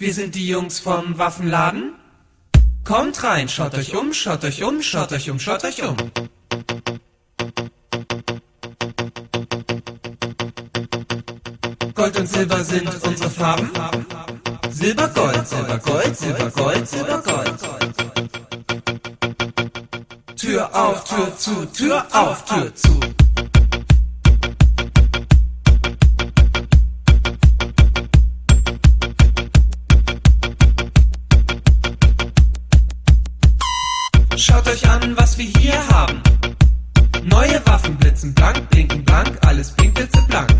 Wir sind die Jungs vom Waffenladen. Kommt rein, schaut euch um, schaut euch um, schaut euch um, schaut euch um. Gold und Silber sind unsere Farben. Silber, Gold, Silber, Gold, Silber, Gold, Silber, Gold. Tür auf, Tür zu, Tür auf, Tür zu. Schaut euch an, was wir hier haben. Neue Waffen blitzen blank, blinken blank, alles blinkt blitzeblank.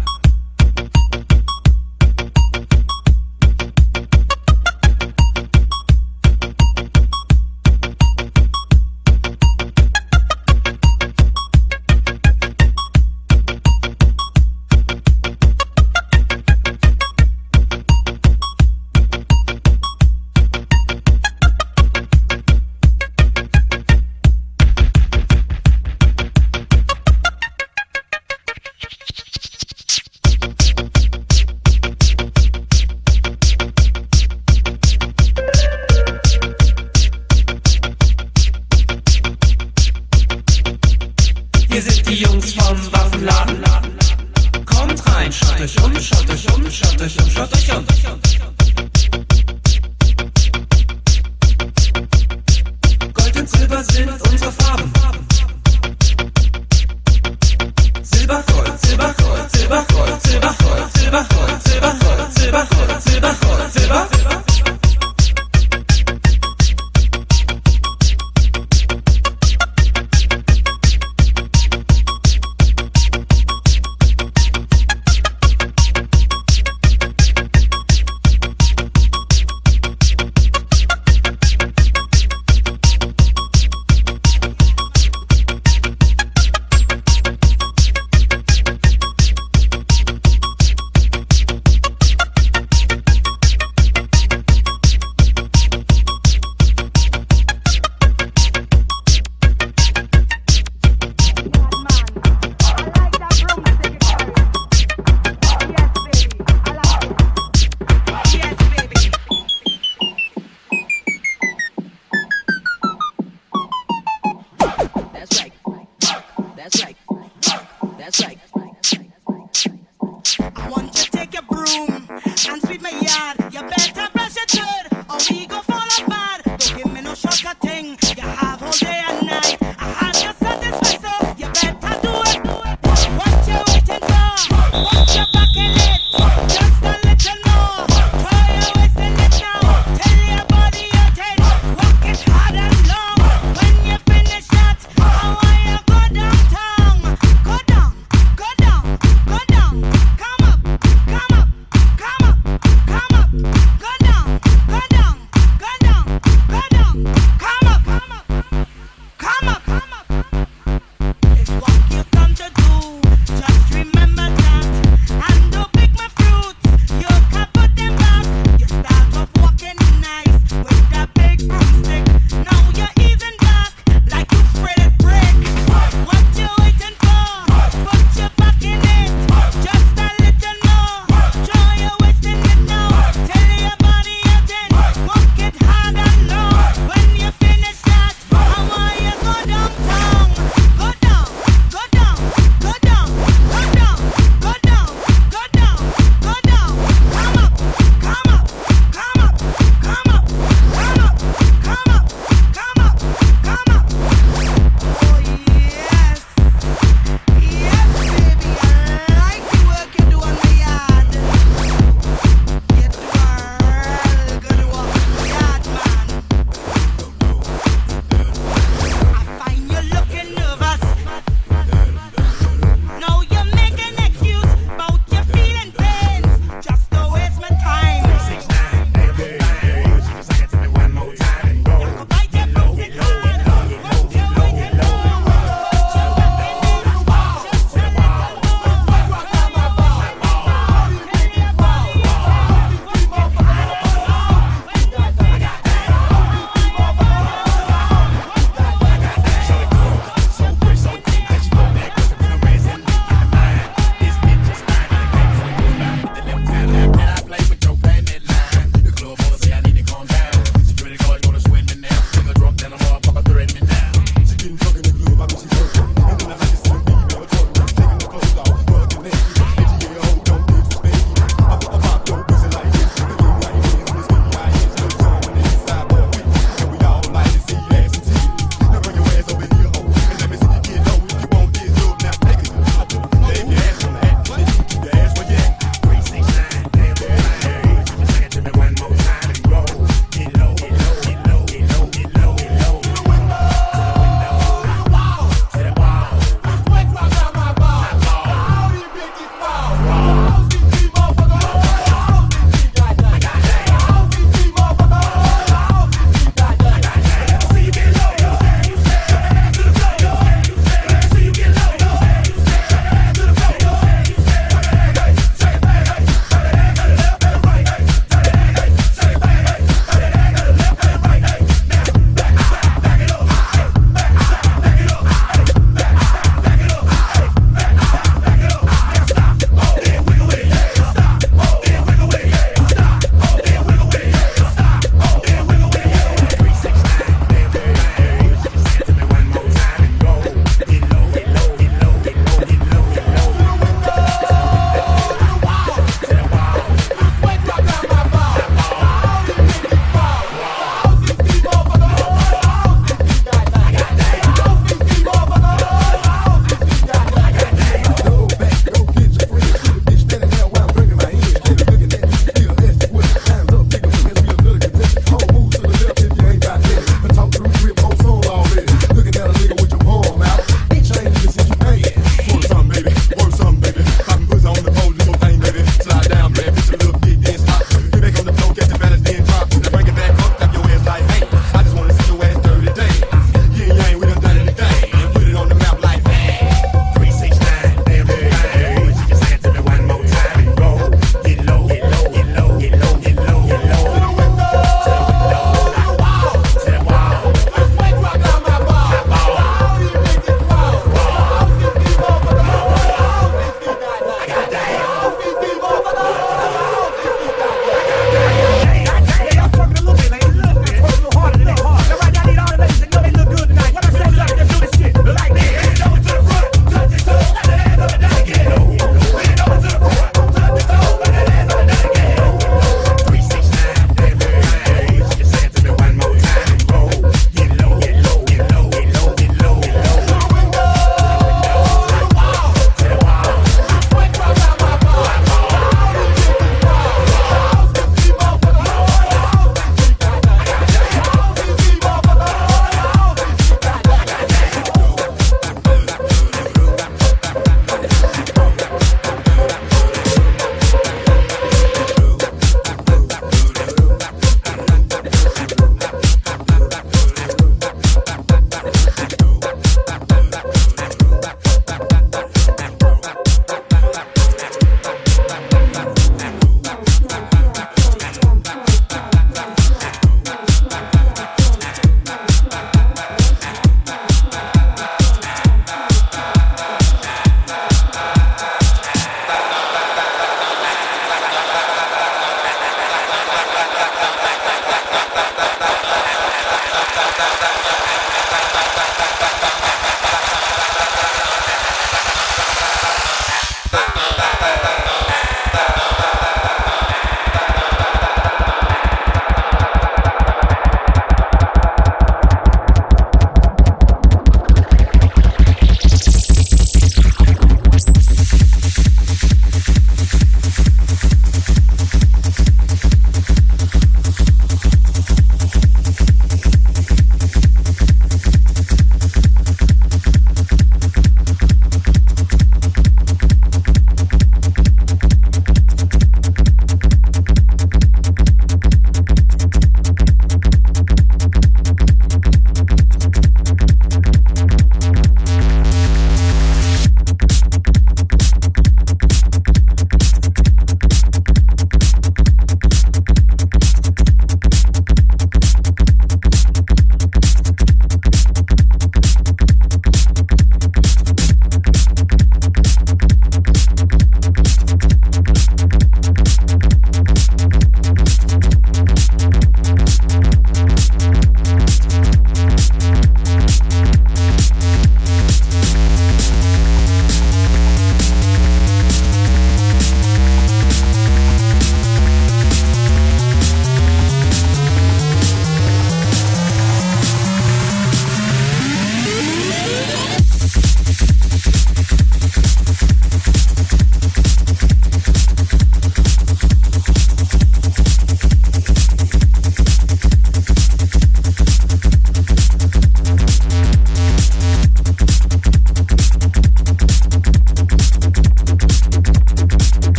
It's like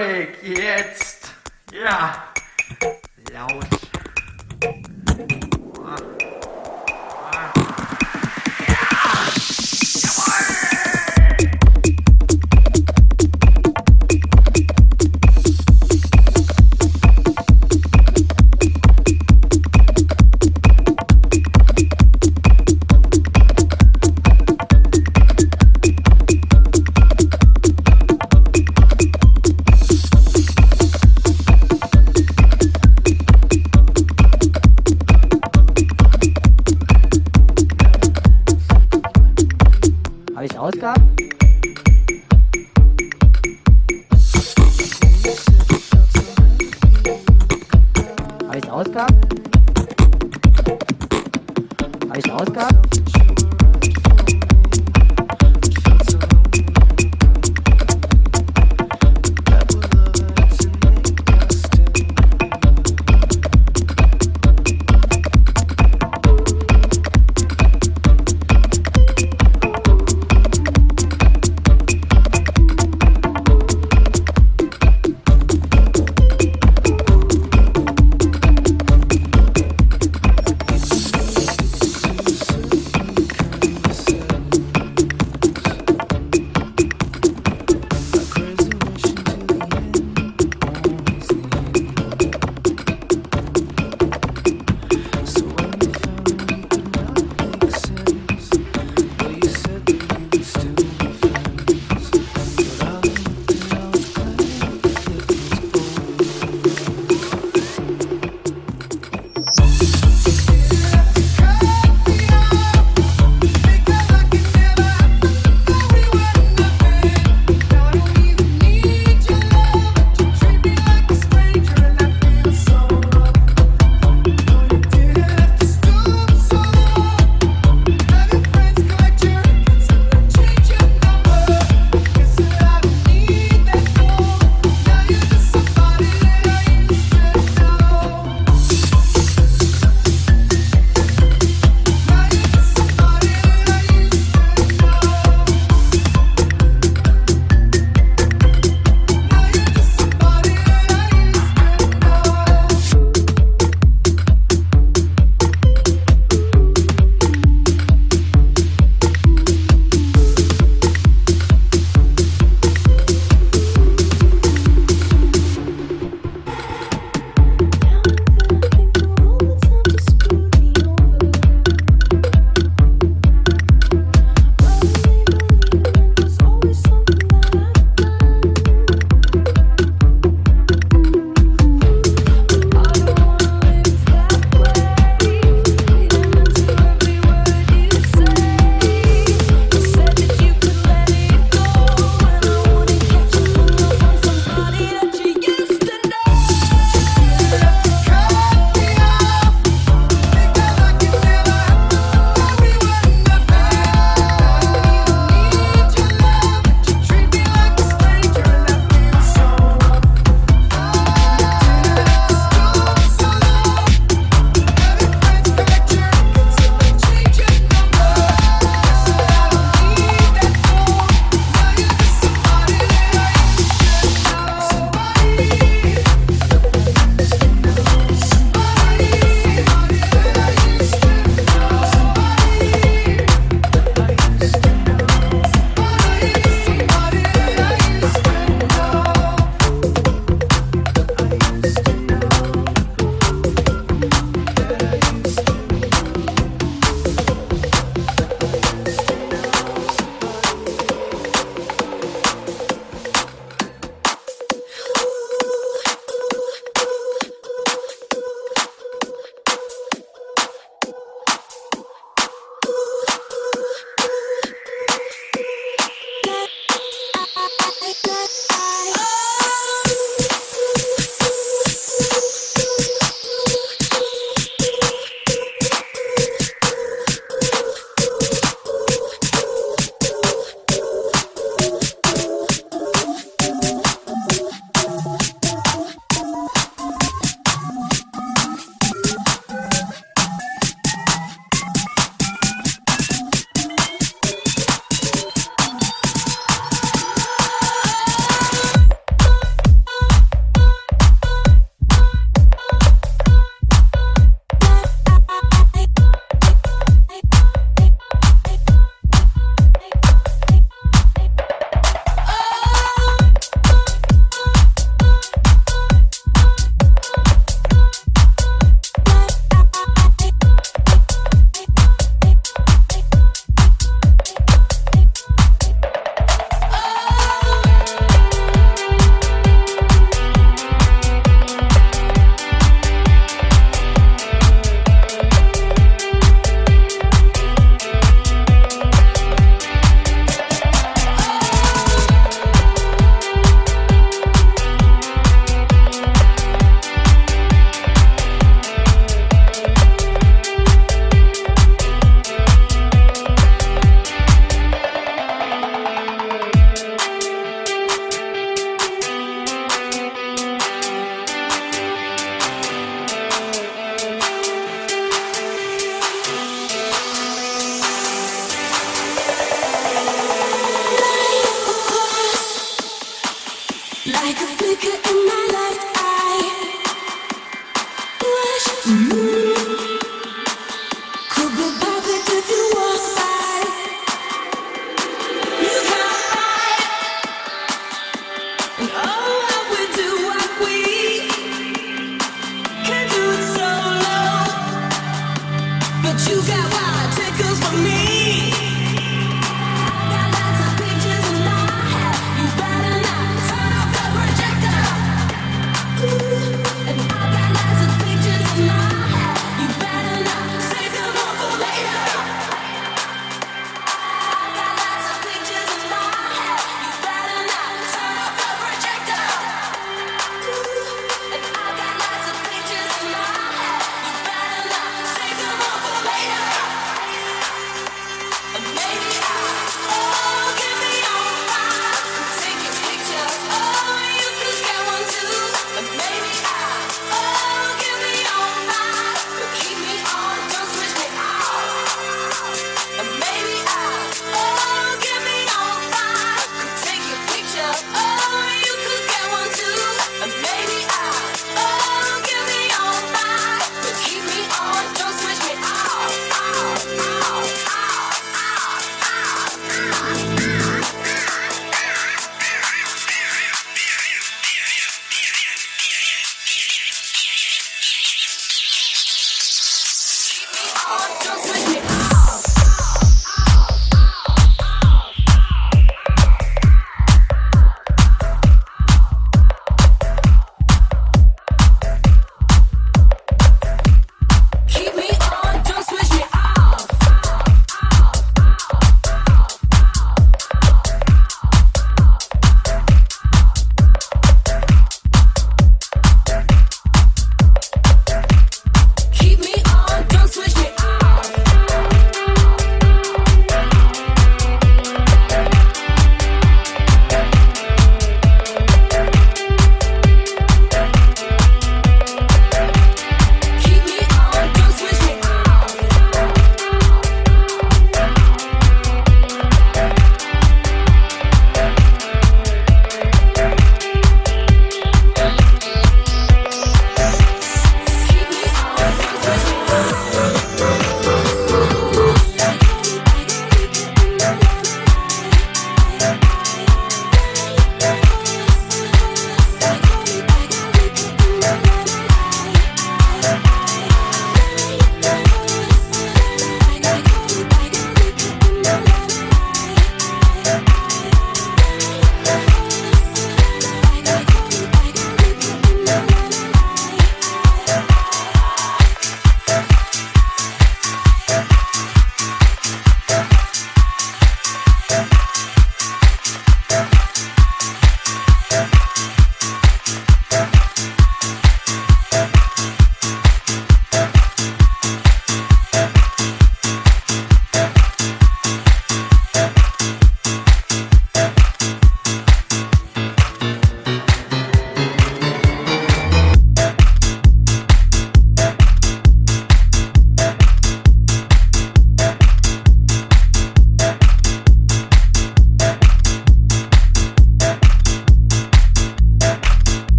Break jetzt. Ja. Laut. Oh.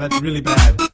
that really bad.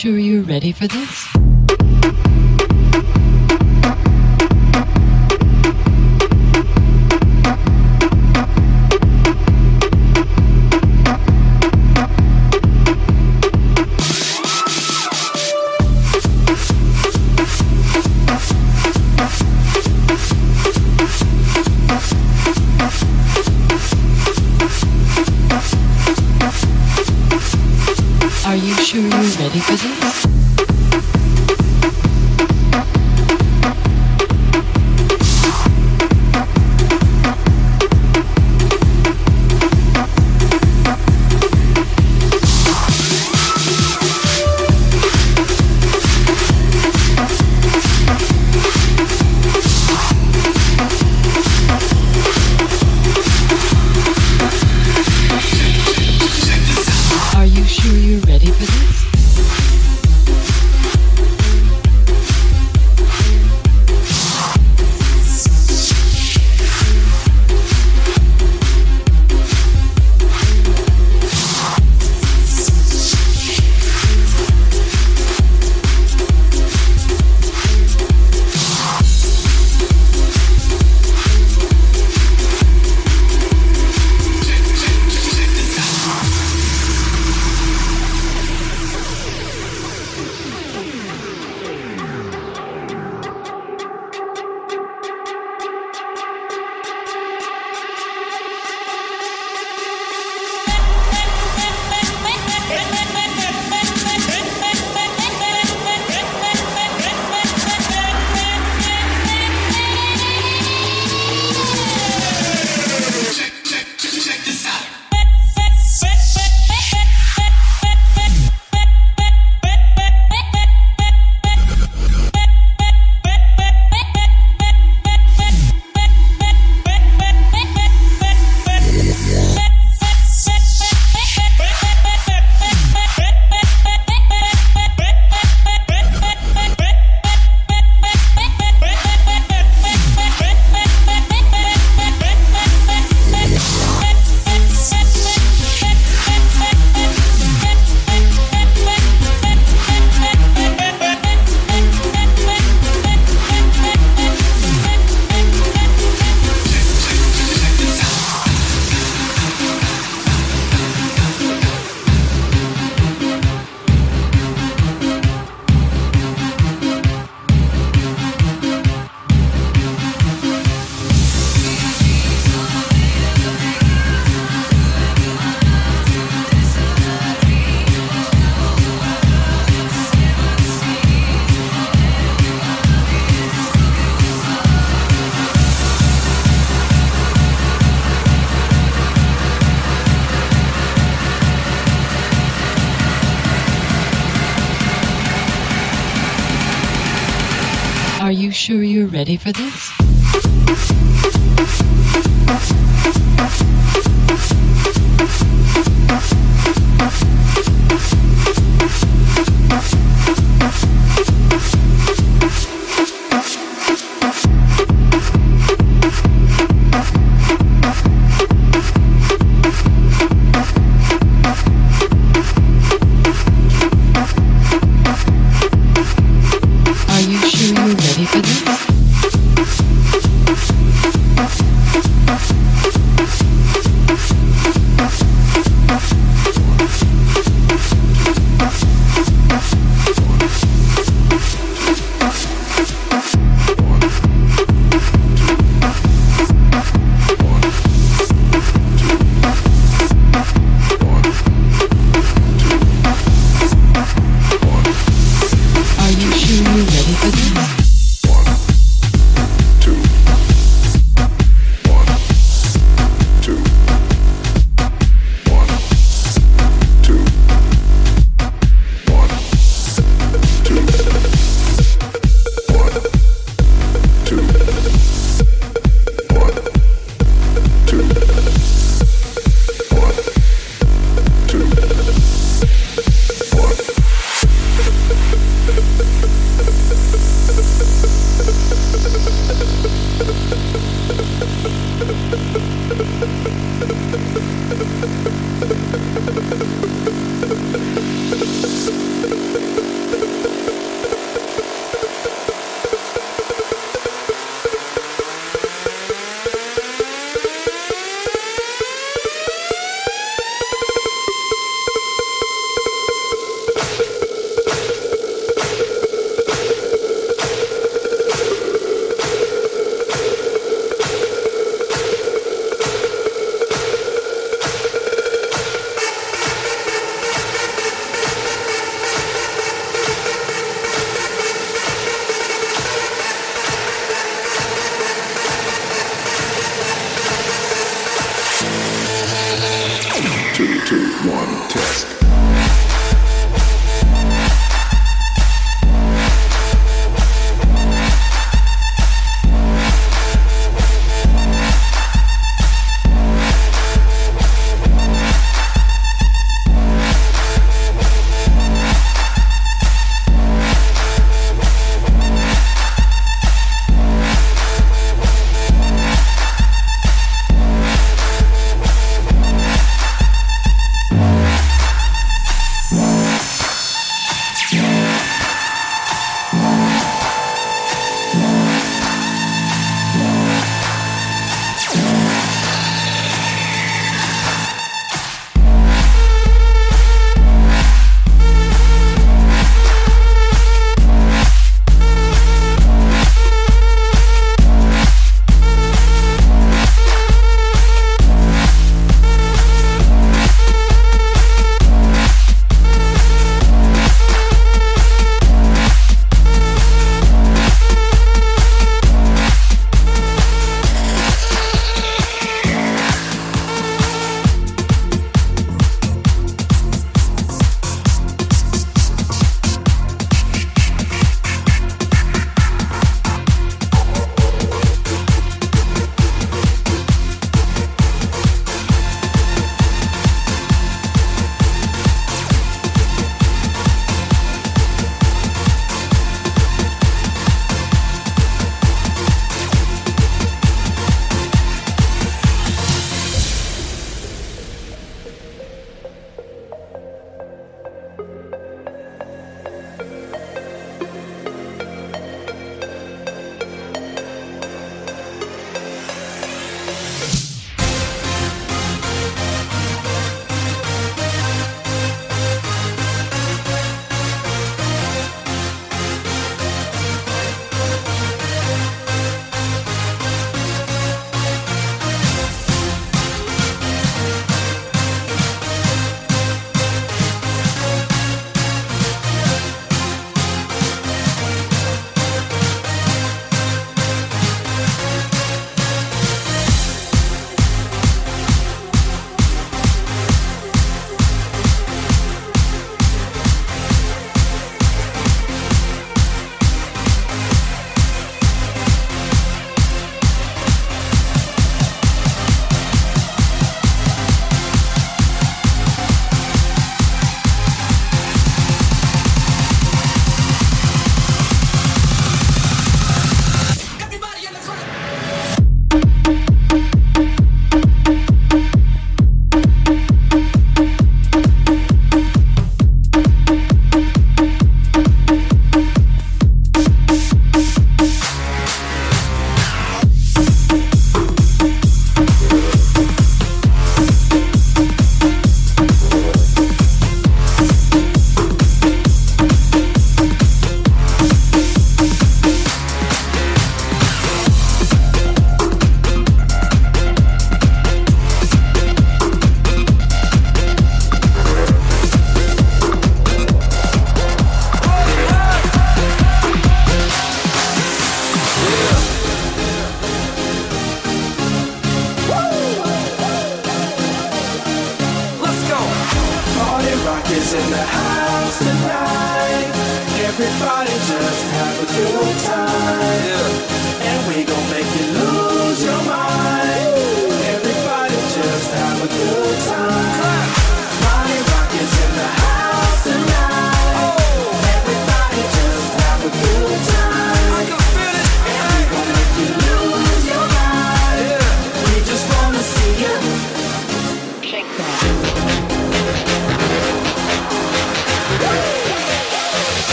Sure you're ready for this?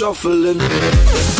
Shuffling.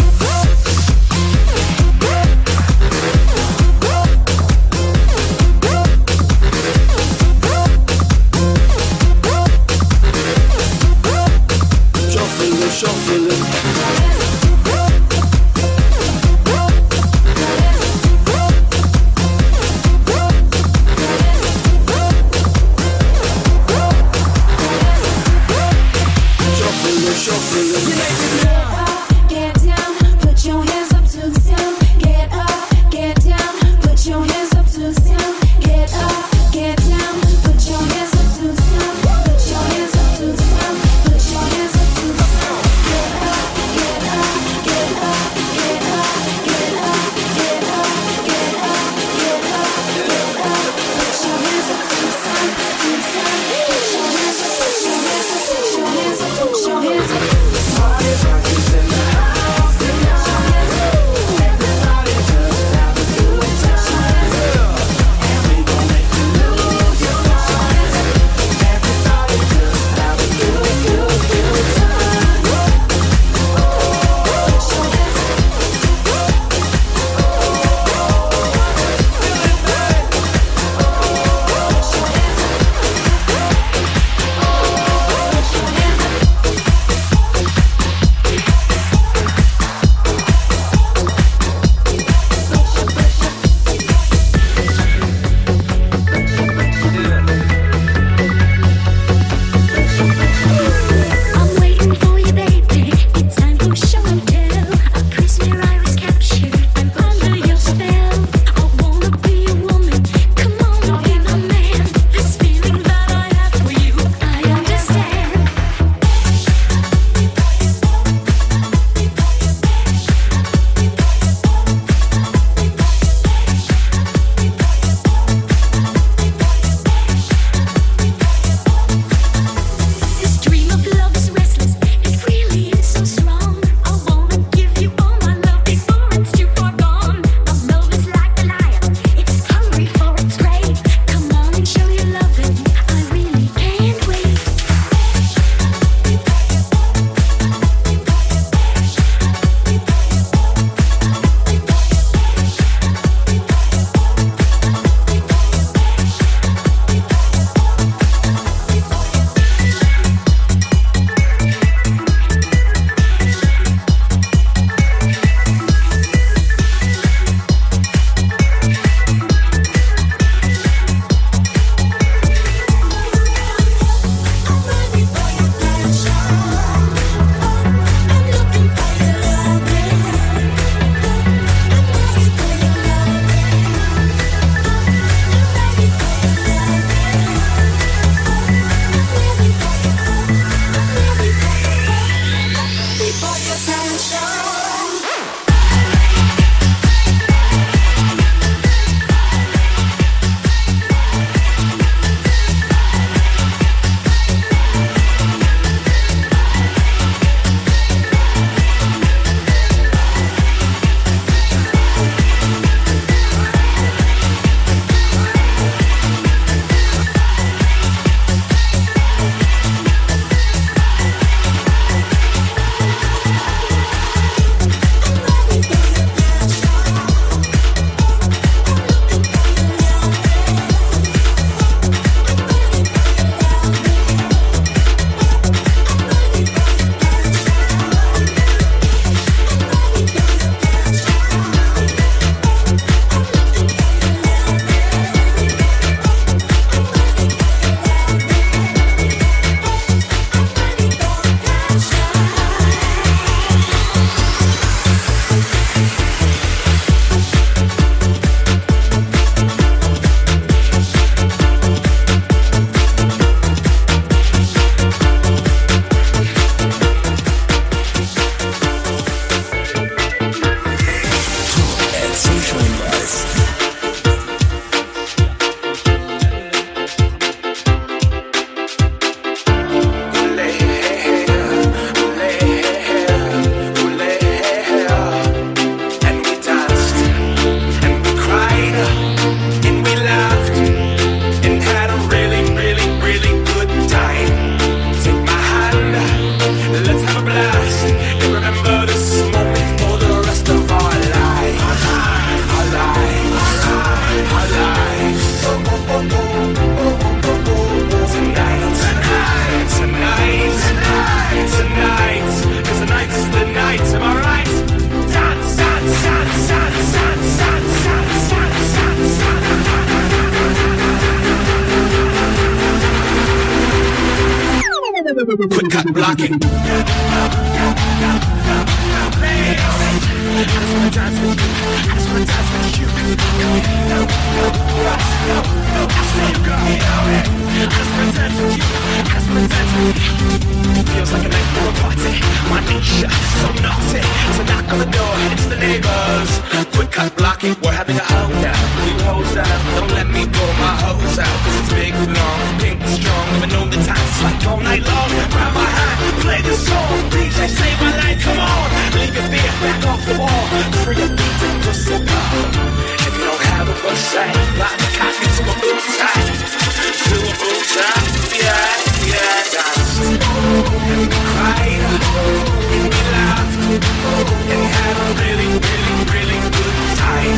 Really, really, really good time.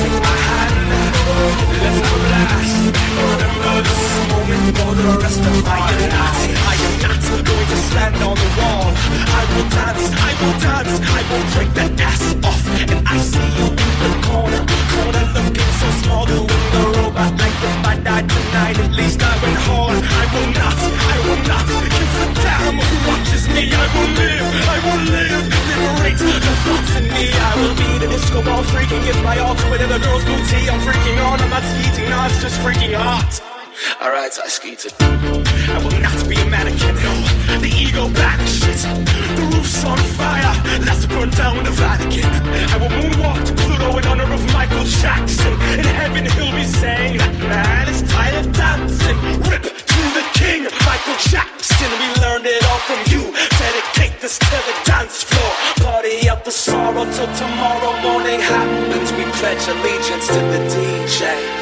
Take my hand, let's. Remember this moment for the rest of my life. I am not going to stand on the wall. I will dance, I will dance, I will break that ass off. And I see you in the corner, corner looking so small, doing the robot like if I tonight. At least I went hard. I will not, I will not give a damn who watches me. I will live, I will live, the thoughts me. I will be the disco ball freaking, give my all to whatever girl's booty. I'm freaking on, I'm not skeeting, no, it's just freaking hot. Alright, I skeeted. I will not be a mannequin, no. The ego back shit. The roof's on fire. Let's burn down the Vatican. I will moonwalk to Pluto in honor of Michael Jackson. In heaven, he'll be saying that man is tired of dancing. Rip to the king, Michael Jackson. We learned it all from you. Dedicate this to the dance floor. Party out the sorrow till tomorrow morning happens. We pledge allegiance to the DJ.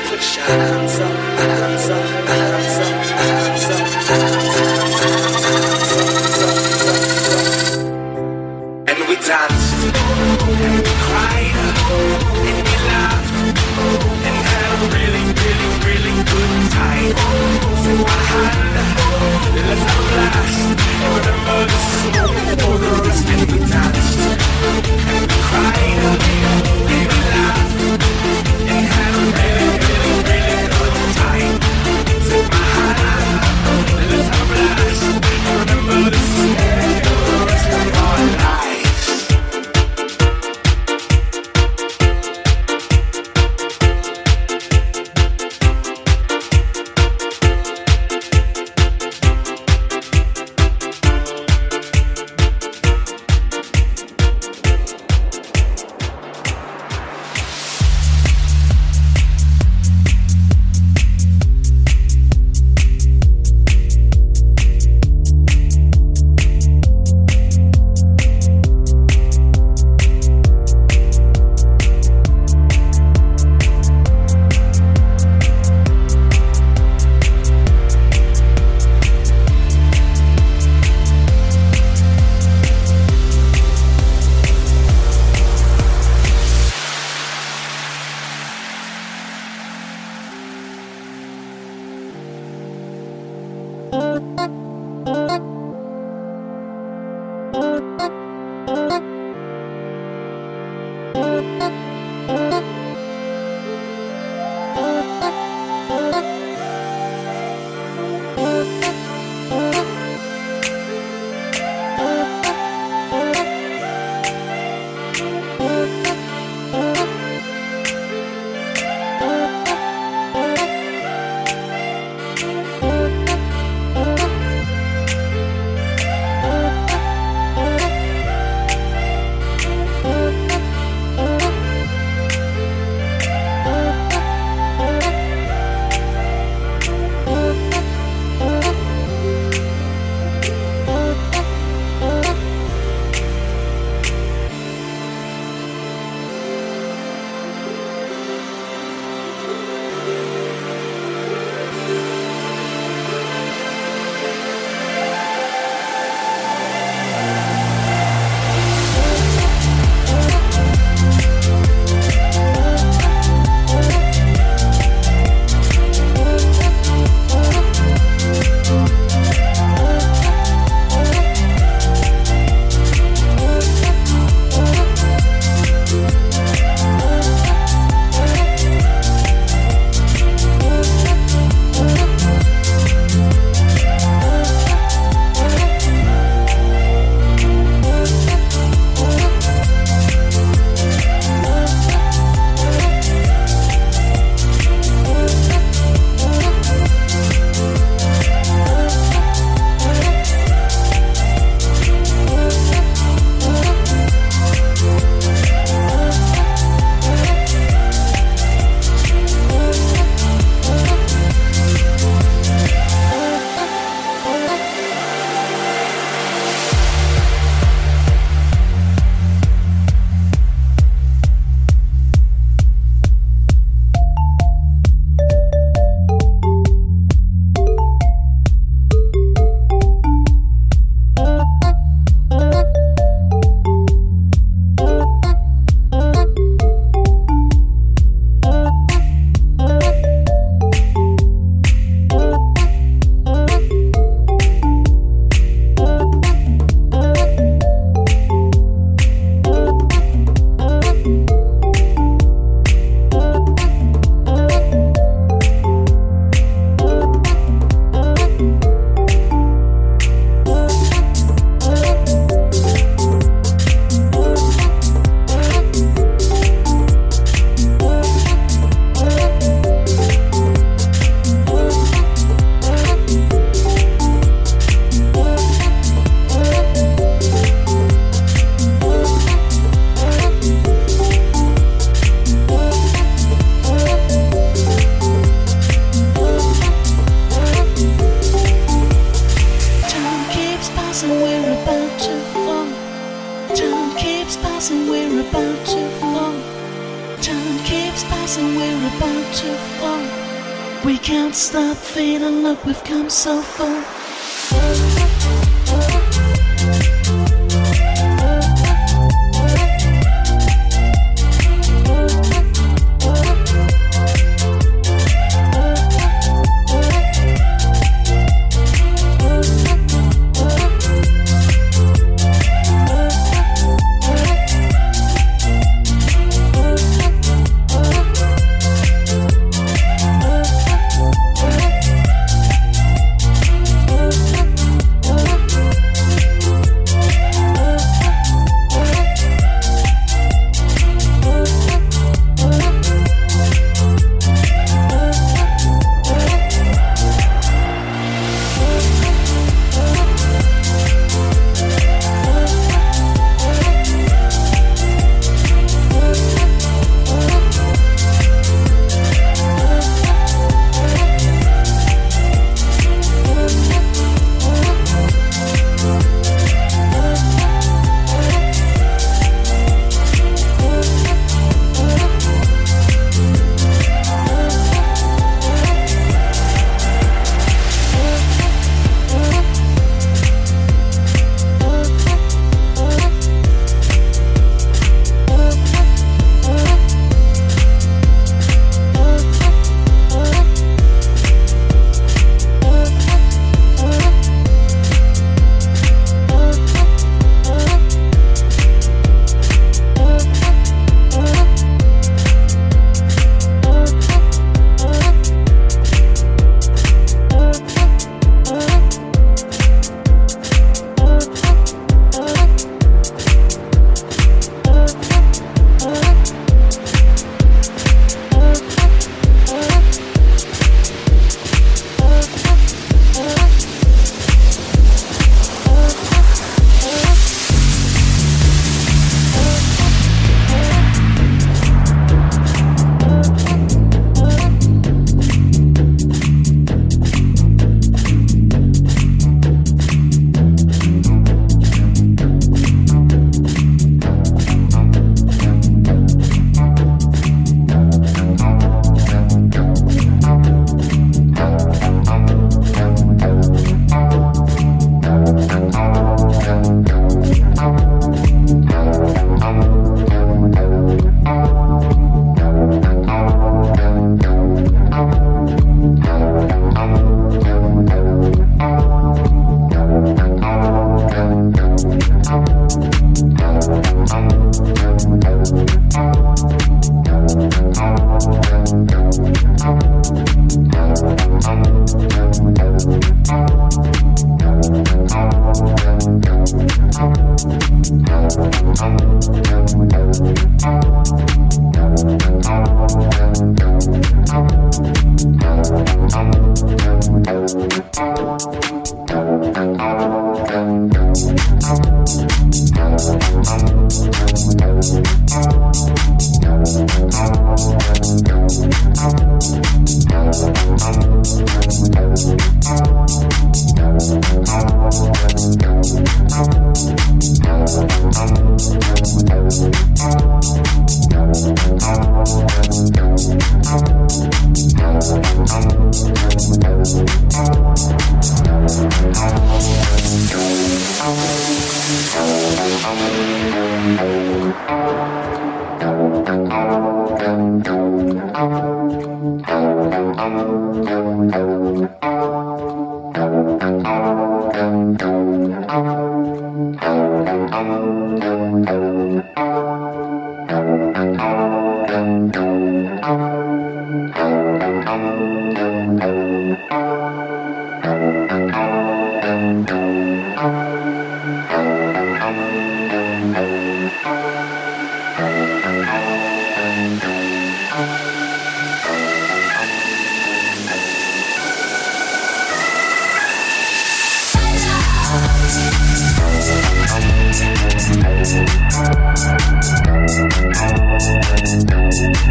Put your hands up, hands up, hands up, hands up,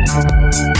Thank